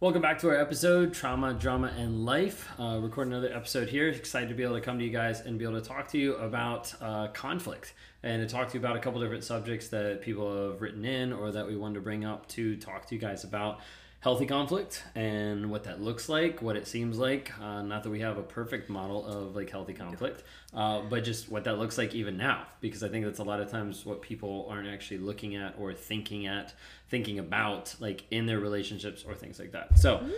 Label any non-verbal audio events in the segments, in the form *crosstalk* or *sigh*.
Welcome back to our episode, Trauma, Drama, and Life. Uh, recording another episode here. Excited to be able to come to you guys and be able to talk to you about uh, conflict and to talk to you about a couple different subjects that people have written in or that we wanted to bring up to talk to you guys about healthy conflict and what that looks like, what it seems like. Uh, not that we have a perfect model of like healthy conflict, uh, but just what that looks like even now, because I think that's a lot of times what people aren't actually looking at or thinking at, thinking about like in their relationships or things like that. So. Mm-hmm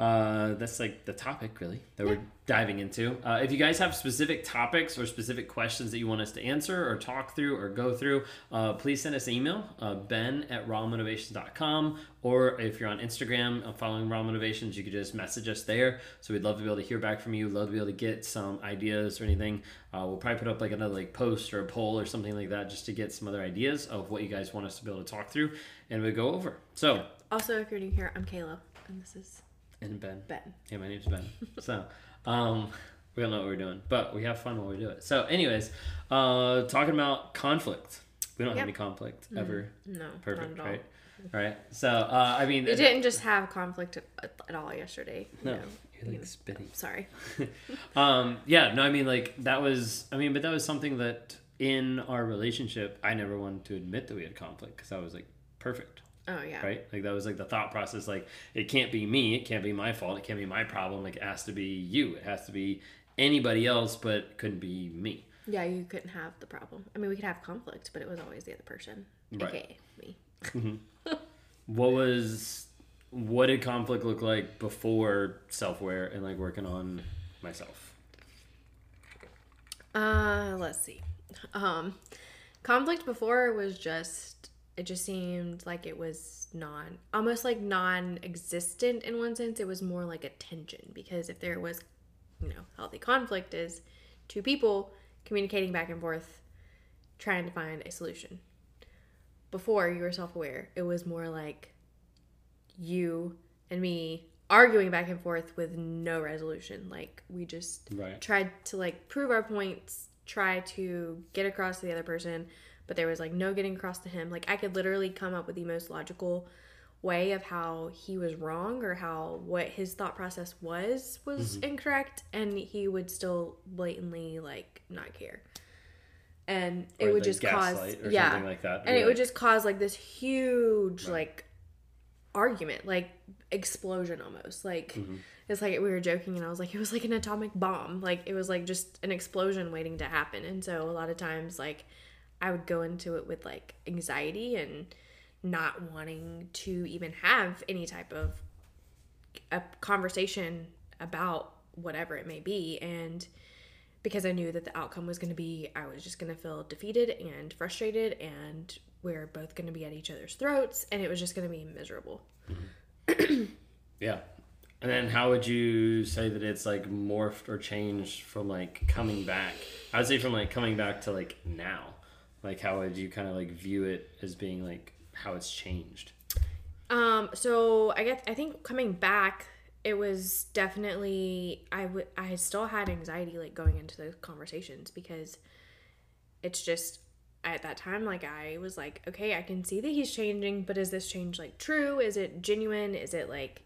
uh, that's like the topic really that yeah. we're diving into. Uh, if you guys have specific topics or specific questions that you want us to answer or talk through or go through, uh, please send us an email, uh, ben at rawmotivations.com. Or if you're on Instagram uh, following Raw Motivations, you could just message us there. So we'd love to be able to hear back from you, love to be able to get some ideas or anything. Uh, we'll probably put up like another like post or a poll or something like that just to get some other ideas of what you guys want us to be able to talk through and we go over. So also, if you're new here, I'm Kayla, and this is and Ben. Ben. Yeah, my name's Ben. *laughs* so, um, we don't know what we're doing, but we have fun while we do it. So, anyways, uh, talking about conflict. We don't yep. have any conflict mm-hmm. ever. No, perfect, right? Right. So, uh, I mean, we didn't just have conflict at, all yesterday. No, know, you're like spitting. Sorry. *laughs* um, yeah, no, I mean, like that was, I mean, but that was something that in our relationship, I never wanted to admit that we had conflict because I was like perfect. Oh yeah. Right? Like that was like the thought process like it can't be me, it can't be my fault, it can't be my problem, like it has to be you. It has to be anybody else but couldn't be me. Yeah, you couldn't have the problem. I mean, we could have conflict, but it was always the other person, right. aka me. Mm-hmm. *laughs* what was what did conflict look like before self-aware and like working on myself? Uh, let's see. Um conflict before was just it just seemed like it was non almost like non-existent in one sense. It was more like a tension because if there was you know healthy conflict is two people communicating back and forth trying to find a solution. Before you were self-aware. It was more like you and me arguing back and forth with no resolution. Like we just right. tried to like prove our points try to get across to the other person but there was like no getting across to him. Like I could literally come up with the most logical way of how he was wrong or how what his thought process was was mm-hmm. incorrect and he would still blatantly like not care and or it would just cause yeah like that and it would just cause like this huge right. like argument like explosion almost like mm-hmm. it's like we were joking and i was like it was like an atomic bomb like it was like just an explosion waiting to happen and so a lot of times like I would go into it with like anxiety and not wanting to even have any type of a conversation about whatever it may be and because I knew that the outcome was going to be I was just going to feel defeated and frustrated and we're both going to be at each other's throats and it was just going to be miserable. *clears throat* Yeah. And then how would you say that it's like morphed or changed from like coming back? I would say from like coming back to like now. Like, how would you kind of like view it as being like how it's changed? Um, so I guess I think coming back, it was definitely I would I still had anxiety like going into those conversations because it's just at that time like I was like, okay, I can see that he's changing, but is this change like true? Is it genuine? Is it like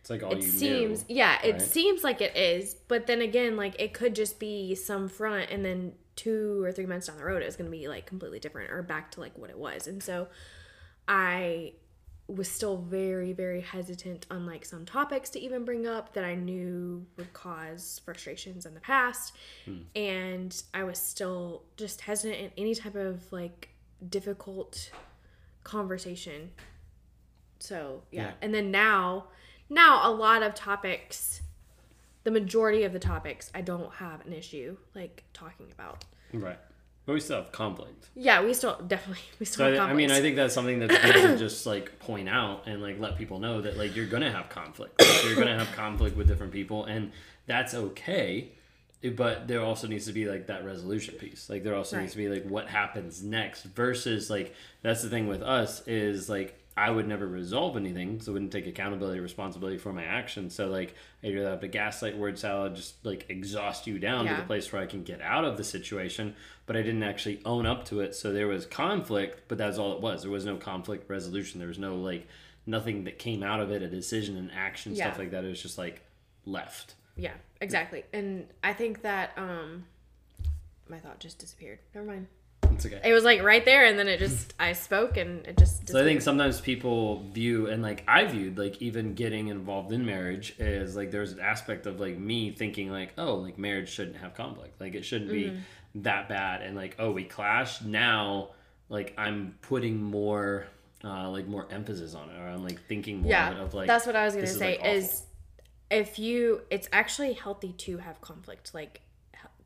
it's like all it seems knew, yeah, right? it seems like it is, but then again, like it could just be some front and then two or three months down the road it was going to be like completely different or back to like what it was and so i was still very very hesitant on like some topics to even bring up that i knew would cause frustrations in the past hmm. and i was still just hesitant in any type of like difficult conversation so yeah. yeah. and then now now a lot of topics the majority of the topics I don't have an issue like talking about. Right. But we still have conflict. Yeah, we still definitely *laughs* we still so have conflict. I mean, I think that's something that's good to just like point out and like let people know that like you're gonna have conflict. Like, you're gonna have conflict with different people, and that's okay. But there also needs to be like that resolution piece. Like there also right. needs to be like what happens next versus like that's the thing with us is like I would never resolve anything, so I wouldn't take accountability, or responsibility for my actions. So like I'd rather have to gaslight word salad, just like exhaust you down yeah. to the place where I can get out of the situation. But I didn't actually own up to it. So there was conflict, but that's all it was. There was no conflict resolution. There was no like nothing that came out of it, a decision, an action, Yeah. stuff like that. It was just like left. Yeah, exactly. And I think that um my thought just disappeared. Never mind. It was like right there and then it just *laughs* I spoke and it just So I think sometimes people view and like I viewed like even getting involved in marriage is like there's an aspect of like me thinking like oh like marriage shouldn't have conflict like it shouldn't Mm-hmm. be that bad and like oh we clash now like I'm putting more uh like more emphasis on it or I'm like thinking more yeah, of like that's what I was gonna this is, say. like, Is, if you, it's actually healthy to have conflict. Like,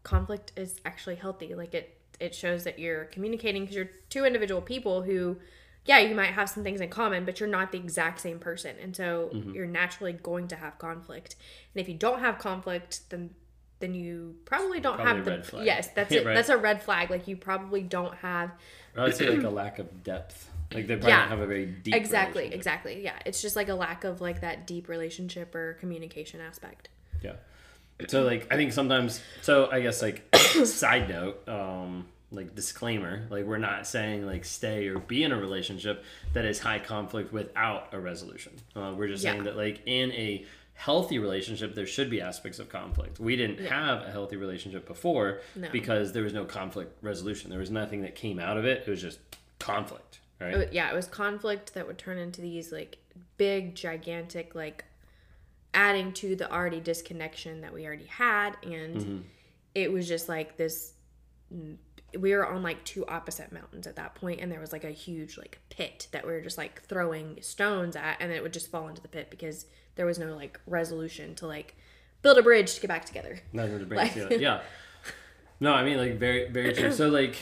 conflict is actually healthy. Like it, it shows that you're communicating because you're two individual people who, yeah, you might have some things in common, but you're not the exact same person, and so Mm-hmm. you're naturally going to have conflict. And if you don't have conflict, then then you probably don't Probably have the red flag. yes that's Yeah, *laughs* it right. that's a red flag like you probably don't have I would say like a lack of depth like they probably Yeah. don't have a very deep exactly exactly yeah it's just like a lack of like that deep relationship or communication aspect Yeah. So like I think sometimes so I guess like *coughs* side note, um like disclaimer, like we're not saying like stay or be in a relationship that is high conflict without a resolution. Uh, we're just saying that like in a healthy relationship there should be aspects of conflict. We didn't Yeah. have a healthy relationship before No. because there was no conflict resolution. There was nothing that came out of it. It was just conflict, right? Wa- yeah it was conflict that would turn into these like big gigantic like adding to the already disconnection that we already had and Mm-hmm. it was just like this we were on like two opposite mountains at that point and there was like a huge like pit that we were just like throwing stones at and it would just fall into the pit because there was no like resolution to like build a bridge to get back together Nothing to bring Like-. Yeah. No, I mean like very very true. So like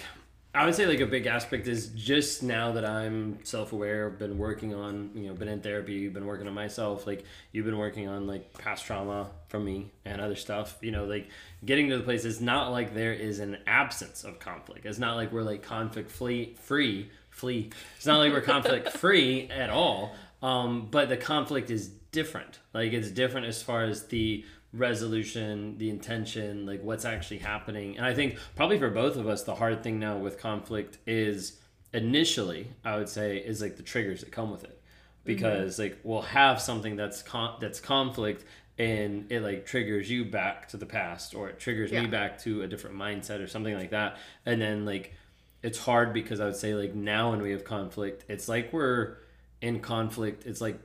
I would say like a big aspect is just now that I'm self aware, been working on you know, been in therapy, been working on myself, like you've been working on like past trauma from me and other stuff, you know, like getting to the place it's not like there is an absence of conflict. It's not like we're like conflict flee free flee. It's not like we're conflict *laughs* free at all. Um, but the conflict is different. Like it's different as far as the resolution, the intention, like what's actually happening. And I think probably for both of us, the hard thing now with conflict is initially, I would say, is like the triggers that come with it. Mm-hmm. Because like we'll have something that's con- that's conflict and it like triggers you back to the past or it triggers me back to a different mindset or something like that. And then like it's hard because I would say like now when we have conflict, it's like we're in conflict. It's like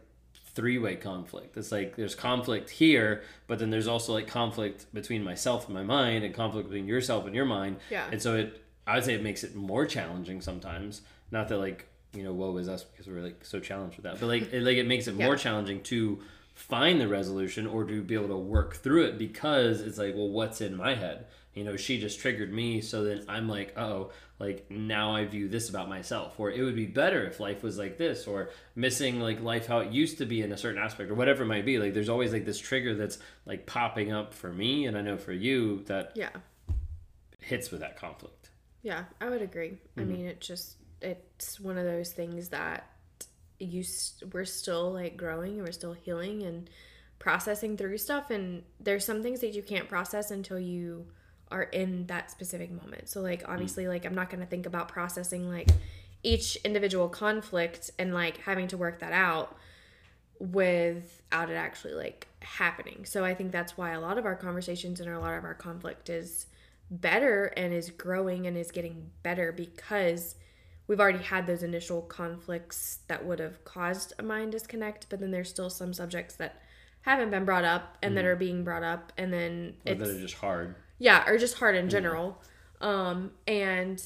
three way conflict. It's like there's conflict here, but then there's also like conflict between myself and my mind, and conflict between yourself and your mind. Yeah. And so it, I would say it makes it more challenging sometimes. Not that like you know woe is us because we're like so challenged with that, but like it, like it makes it more challenging to find the resolution or to be able to work through it because it's like well what's in my head you know she just triggered me so then i'm like oh like now i view this about myself or it would be better if life was like this or missing like life how it used to be in a certain aspect or whatever it might be like there's always like this trigger that's like popping up for me and i know for you that yeah hits with that conflict Yeah, I would agree. I Mm-hmm. mean, it just it's one of those things that you s- we're still like growing and we're still healing and processing through stuff and there's some things that you can't process until you are in that specific moment. So like hmm. obviously like I'm not going to think about processing like each individual conflict and like having to work that out without it actually like happening. So I think that's why a lot of our conversations and a lot of our conflict is better and is growing and is getting better because we've already had those initial conflicts that would have caused a mind disconnect, but then there's still some subjects that haven't been brought up and that hmm. are being brought up and then or it's that are just hard yeah, or just hard in general. Um and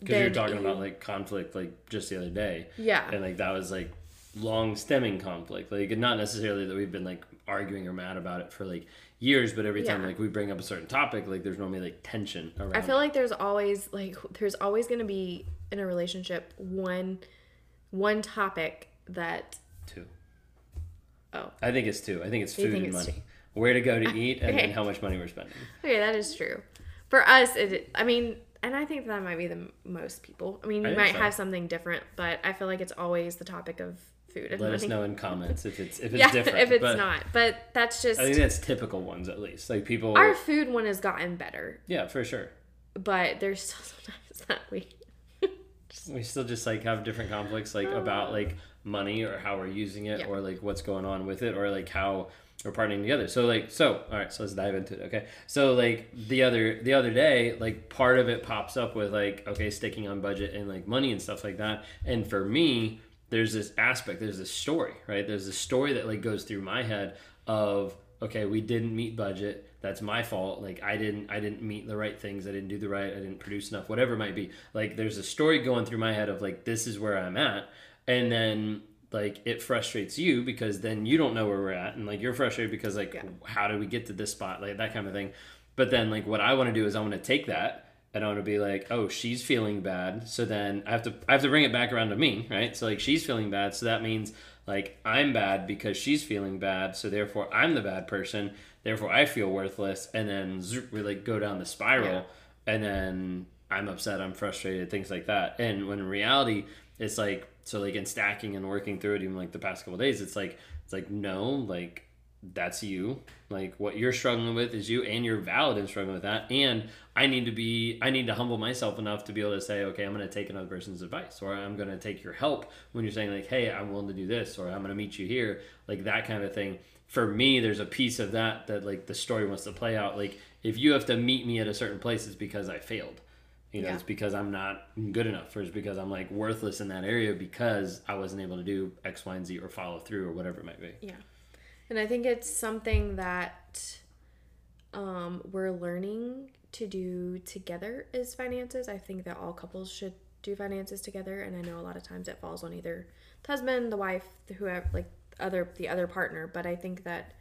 because you're talking about like conflict like just the other day. Yeah. and like that was like long stemming conflict. Like not necessarily that we've been like arguing or mad about it for like years but every time Yeah. like we bring up a certain topic like there's normally like tension around I feel like there's always like there's always going to be in a relationship one one topic that two. Oh. I think it's two. I think it's food think and it's money where to go to *laughs* eat and then how much money we're spending. Okay that is true. For us it I mean and I think that might be the most people. I mean you think might so. have something different but I feel like it's always the topic of food and let us know in comments if it's if it's *laughs* yeah different if it's but not. But that's just i think that's typical ones at least. Like people our food one has gotten better. Yeah for sure. But there's still *laughs* sometimes that we we still just like have different conflicts like about oh. like money or how we're using it Yeah. or like what's going on with it or like how we're partnering together. So like so all right, so let's dive into it. Okay. So like the other the other day, like part of it pops up with like okay, sticking on budget and like money and stuff like that. And for me, there's this aspect, there's this story, right? There's this story that like goes through my head of okay, we didn't meet budget. That's my fault. Like I didn't I didn't meet the right things. I didn't do the right. I didn't produce enough. Whatever it might be. Like there's a story going through my head of like this is where I'm at, and then like it frustrates you because then you don't know where we're at, and like you're frustrated because like Yeah. how do we get to this spot? Like that kind of thing. But then like what I want to do is I want to take that and I want to be like, oh, she's feeling bad. So then I have to I have to bring it back around to me, right? So like she's feeling bad, so that means like I'm bad because she's feeling bad, so therefore I'm the bad person. Therefore I feel worthless, and then zoop, we like go down the spiral, Yeah. and then I'm upset, I'm frustrated, things like that. And when in reality, it's like so like in stacking and working through it, even like the past couple days, it's like it's like no, like that's you. Like what you're struggling with is you, and you're valid in struggling with that. And I need to be, I need to humble myself enough to be able to say, okay, I'm going to take another person's advice, or I'm going to take your help when you're saying like, hey, I'm willing to do this, or I'm going to meet you here, like that kind of thing. For me, there's a piece of that that like the story wants to play out. Like if you have to meet me at a certain place, it's because I failed. You know, Yeah. it's because I'm not good enough, or it's because I'm like worthless in that area because I wasn't able to do X, Y, and Z or follow through or whatever it might be. Yeah. And I think it's something that um, we're learning to do together is finances. I think that all couples should do finances together. And I know a lot of times it falls on either the husband, the wife, the whoever, like other, the other partner. But I think that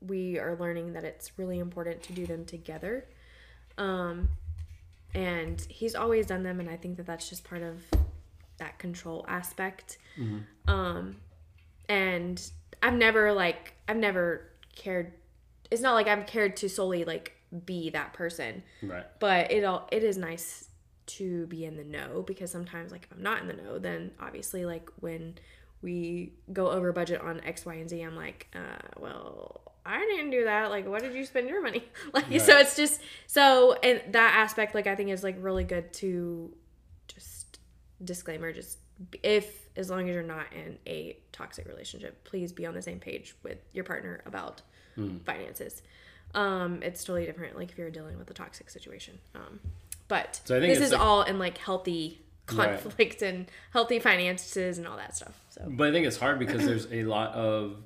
we are learning that it's really important to do them together. Um, and he's always done them. And I think that that's just part of that control aspect. Um, and I've never like I've never cared. It's not like I've cared to solely like be that person, Right. but it all it is nice to be in the know because sometimes like if I'm not in the know, then obviously like when we go over budget on X, Y, and Z, I'm like, uh, well, I didn't do that. Like, what did you spend your money? *laughs* Like, so it's just so and that aspect, like, I think is like really good to just disclaimer, just if as long as you're not in a toxic relationship, please be on the same page with your partner about finances. Um, it's totally different, like if you're dealing with a toxic situation. Um, but So I think this is like- all in like healthy Right. and healthy finances and all that stuff. So But I think it's hard because there's a lot of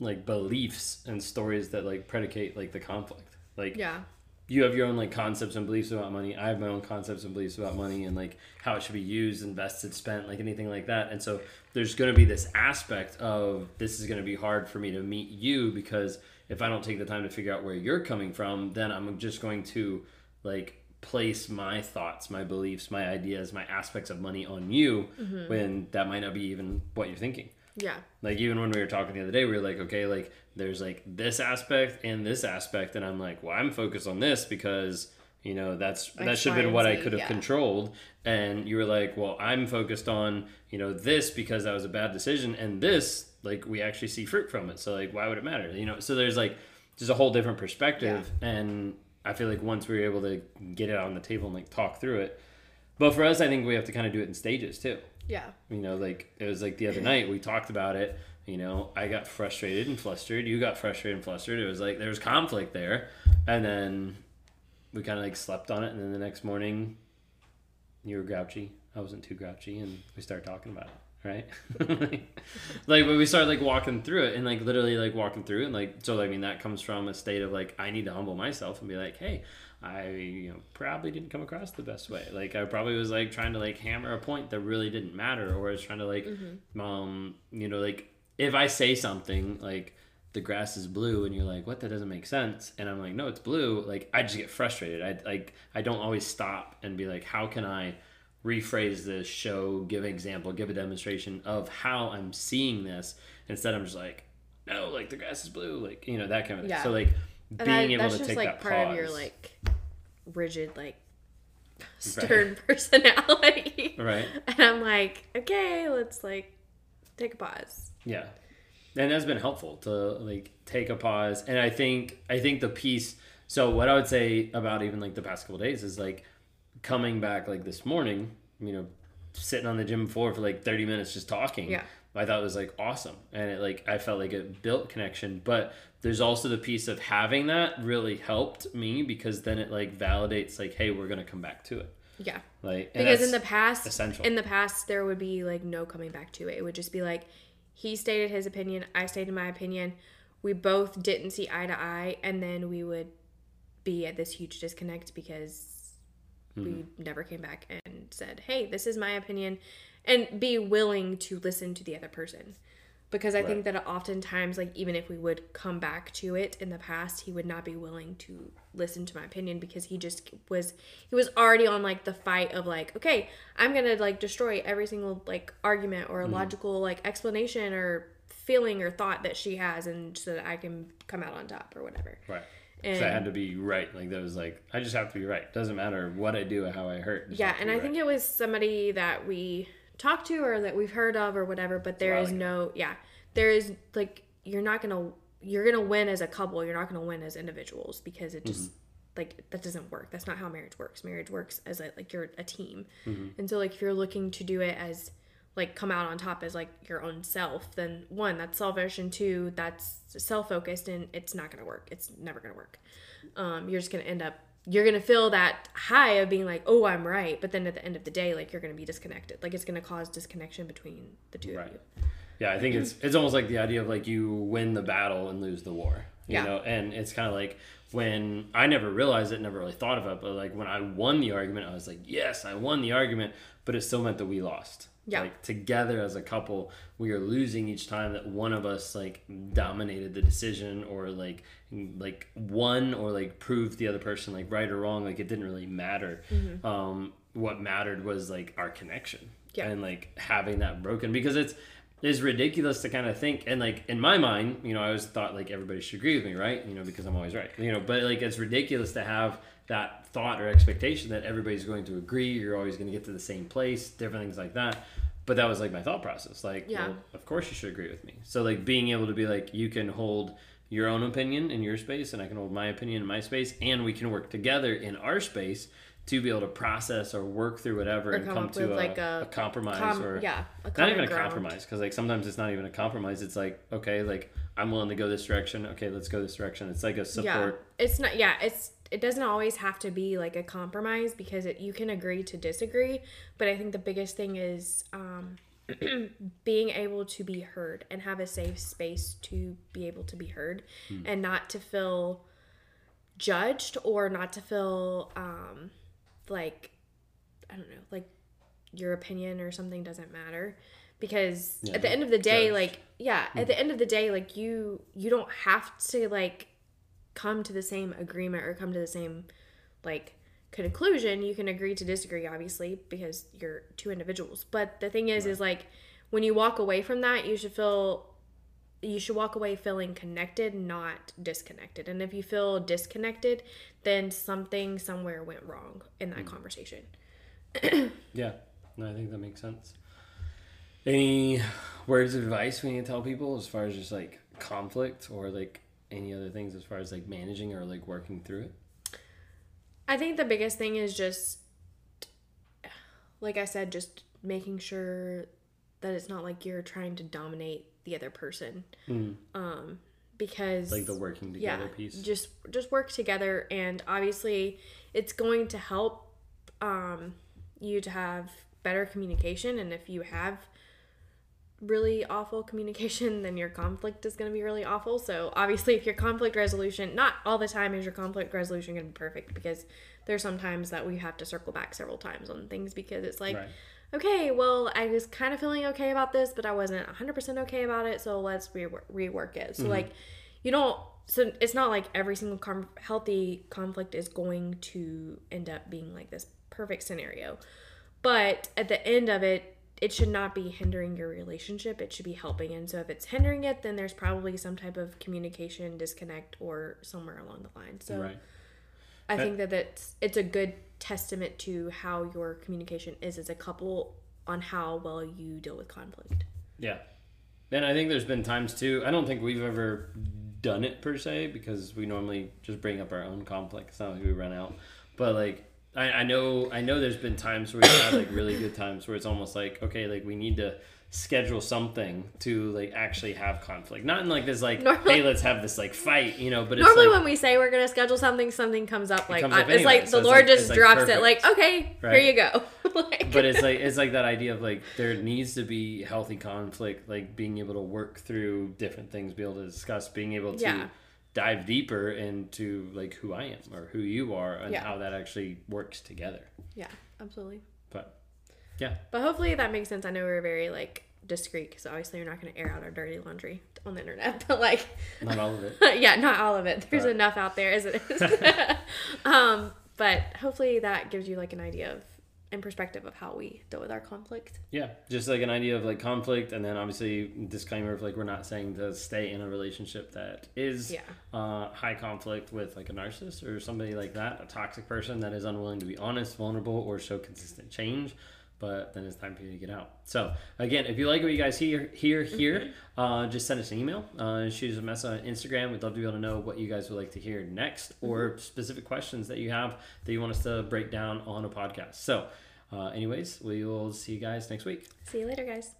like beliefs and stories that like predicate like the conflict. Like yeah, you have your own like concepts and beliefs about money. I have my own concepts and beliefs about money and like how it should be used, invested, spent, like anything like that. And so there's going to be this aspect of this is going to be hard for me to meet you because if I don't take the time to figure out where you're coming from, then I'm just going to like place my thoughts, my beliefs, my ideas, my aspects of money on you mm-hmm. when that might not be even what you're thinking. Yeah, Like even when we were talking the other day, we were like, okay, like there's like this aspect and this aspect, and I'm like, well, I'm focused on this because you know that's that should have been what I could have yeah. controlled, and you were like, well, I'm focused on you know this because that was a bad decision, and this like we actually see fruit from it, so like why would it matter? You know, so there's like just a whole different perspective, and I feel like once we were able to get it on the table and like talk through it, but for us, I think we have to kind of do it in stages too yeah, you know like it was like the other night we talked about it you know i got frustrated and flustered you got frustrated and flustered it was like there was conflict there and then we kind of like slept on it and then the next morning you were grouchy i wasn't too grouchy and we started talking about it right? *laughs* Like, when we started like walking through it and like literally like walking through it and like so i mean that comes from a state of like i need to humble myself and be like hey I you know probably didn't come across the best way. Like I probably was like trying to like hammer a point that really didn't matter, or I was trying to like um you know like if I say something like the grass is blue and you're like what? That doesn't make sense. And I'm like no it's blue. Like I just get frustrated. I like I don't always stop and be like how can I rephrase this, show, give an example, give a demonstration of how I'm seeing this. Instead, I'm just like, no, like the grass is blue, like you know that kind of thing. Yeah. So like being that, able to just take like that part pause. of your like rigid like stern *laughs* personality. right? And I'm like, okay, let's like take a pause. Yeah. And that's been helpful to like take a pause. And I think I think the piece so what I would say about even like the past couple days is like coming back like this morning, you know, sitting on the gym floor for like 30 minutes just talking. Yeah. I thought it was like awesome. And it like, I felt like it built connection. But there's also the piece of having that really helped me because then it like validates, like, hey, we're going to come back to it. Yeah. Like, Because in the past, essential. in the past, there would be like no coming back to it. It would just be like he stated his opinion, I stated my opinion. We both didn't see eye to eye, and then we would be at this huge disconnect because we mm-hmm. never came back and said, "Hey, this is my opinion," and be willing to listen to the other person. Because I think that oftentimes, like even if we would come back to it in the past, he would not be willing to listen to my opinion because he just was he was already on like the fight of like, okay, I'm gonna like destroy every single like argument or mm-hmm. logical like explanation or feeling or thought that she has, and so that I can come out on top or whatever. right. So I had to be right. Like, that was like, I just have to be right. Doesn't matter what I do or how I hurt. Yeah, and I right. think it was somebody that we talked to or that we've heard of or whatever, but there is no yeah. There is like you're not gonna you're gonna win as a couple, you're not gonna win as individuals because it just mm-hmm. like that doesn't work. That's not how marriage works. Marriage works as a like you're a team. Mm-hmm. And so like if you're looking to do it as like come out on top as like your own self, then one, that's selfish and two, that's self focused and it's not gonna work. It's never gonna work. Um, you're just gonna end up you're gonna feel that high of being like, oh, I'm right, but then at the end of the day, like you're gonna be disconnected. Like it's gonna cause disconnection between the two Right. of you. Yeah, I think it's it's almost like the idea of like you win the battle and lose the war. You Yeah. know, and it's kind of like when I never realized it, never really thought of it, but like when I won the argument, I was like, yes, I won the argument, but it still meant that we lost. Yeah. Like together as a couple, we are losing each time that one of us like dominated the decision or like like won or like proved the other person like right or wrong. Like it didn't really matter. Um, what mattered was like our connection Yeah. and like having that broken because it's it's ridiculous to kind of think and like in my mind you know i always thought like everybody should agree with me right you know because i'm always right you know but like it's ridiculous to have that thought or expectation that everybody's going to agree you're always going to get to the same place different things like that but that was like my thought process like Yeah. well, of course you should agree with me so like being able to be like you can hold your own opinion in your space and i can hold my opinion in my space and we can work together in our space to be able to process or work through whatever Or and come come to a, like, a a compromise Com- or yeah, a not even a compromise because like sometimes it's not even a compromise it's like okay like i'm willing to go this direction okay let's go this direction it's like a Yeah, support it's not. Yeah, it's it doesn't always have to be like a compromise because it, you can agree to disagree. But I think the biggest thing is um, *clears throat* being able to be heard and have a safe space to be able to be heard and not to feel judged or not to feel um, like I don't know, like your opinion or something doesn't matter because Yeah, at the end of the day judged. like yeah at the end of the day like you you don't have to like come to the same agreement or come to the same like conclusion you can agree to disagree obviously because you're two individuals. But the thing is is like when you walk away from that you should feel you should walk away feeling connected not disconnected. And if you feel disconnected then something somewhere went wrong in that hmm. conversation. *clears throat* Yeah. No i think that makes sense. Any words of advice we need to tell people as far as just like conflict or like any other things as far as like managing or like working through it I think the biggest thing is just, like I said, just making sure that it's not like you're trying to dominate the other person. Um, because like the working together yeah, piece just just work together, and obviously, it's going to help um, you to have better communication. And if you have really awful communication, *laughs* then your conflict is going to be really awful. So obviously, if your conflict resolution, not all the time is your conflict resolution going to be perfect because there's some times that we have to circle back several times on things because it's like, Right. okay, well, I was kind of feeling okay about this, but I wasn't 100% okay about it. So let's re- rework it. So mm-hmm. like, you don't. So it's not like every single com- healthy conflict is going to end up being like this perfect scenario. But at the end of it, it should not be hindering your relationship. It should be helping. And so if it's hindering it, then there's probably some type of communication disconnect or somewhere along the line. So right I think that that's it's a good testament to how your communication is as a couple on how well you deal with conflict. Yeah. And I think there's been times too, I don't think we've ever done it per se because we normally just bring up our own conflict. It's not like we run out. But like, I, I know I know there's been times where we've had like really good times where it's almost like okay like we need to schedule something to like actually have conflict not in like this like Normally- hey let's have this like fight you know but it's Normally, like, when we say we're gonna schedule something, something comes up. Like comes uh, up it's anyway, like so the Lord like- just like, drops it. Like, okay, Right. here you go. *laughs* like, but it's like it's like that idea of like there needs to be healthy conflict like being able to work through different things be able to discuss being able to Yeah. Dive deeper into like who i am or who you are and Yeah. how that actually works together yeah, absolutely. but yeah But hopefully that makes sense. I know we're very like discreet because obviously we're not going to air out our dirty laundry on the internet. *laughs* But like, not all of it *laughs* yeah, not all of it. There's Right. enough out there as it is. *laughs* um, but hopefully that gives you like an idea of and perspective of how we deal with our conflict. yeah just like an idea of like conflict and then obviously disclaimer of like we're not saying to stay in a relationship that is Yeah. uh, high conflict with like a narcissist or somebody like that a toxic person that is unwilling to be honest vulnerable or show consistent change but then it's time for you to get out. So again if you like what you guys hear hear here uh, just send us an email uh, shoot us a message on instagram. We'd love to be able to know what you guys would like to hear next or specific questions that you have that you want us to break down on a podcast. So uh, anyways we will see you guys next week. See you later, guys.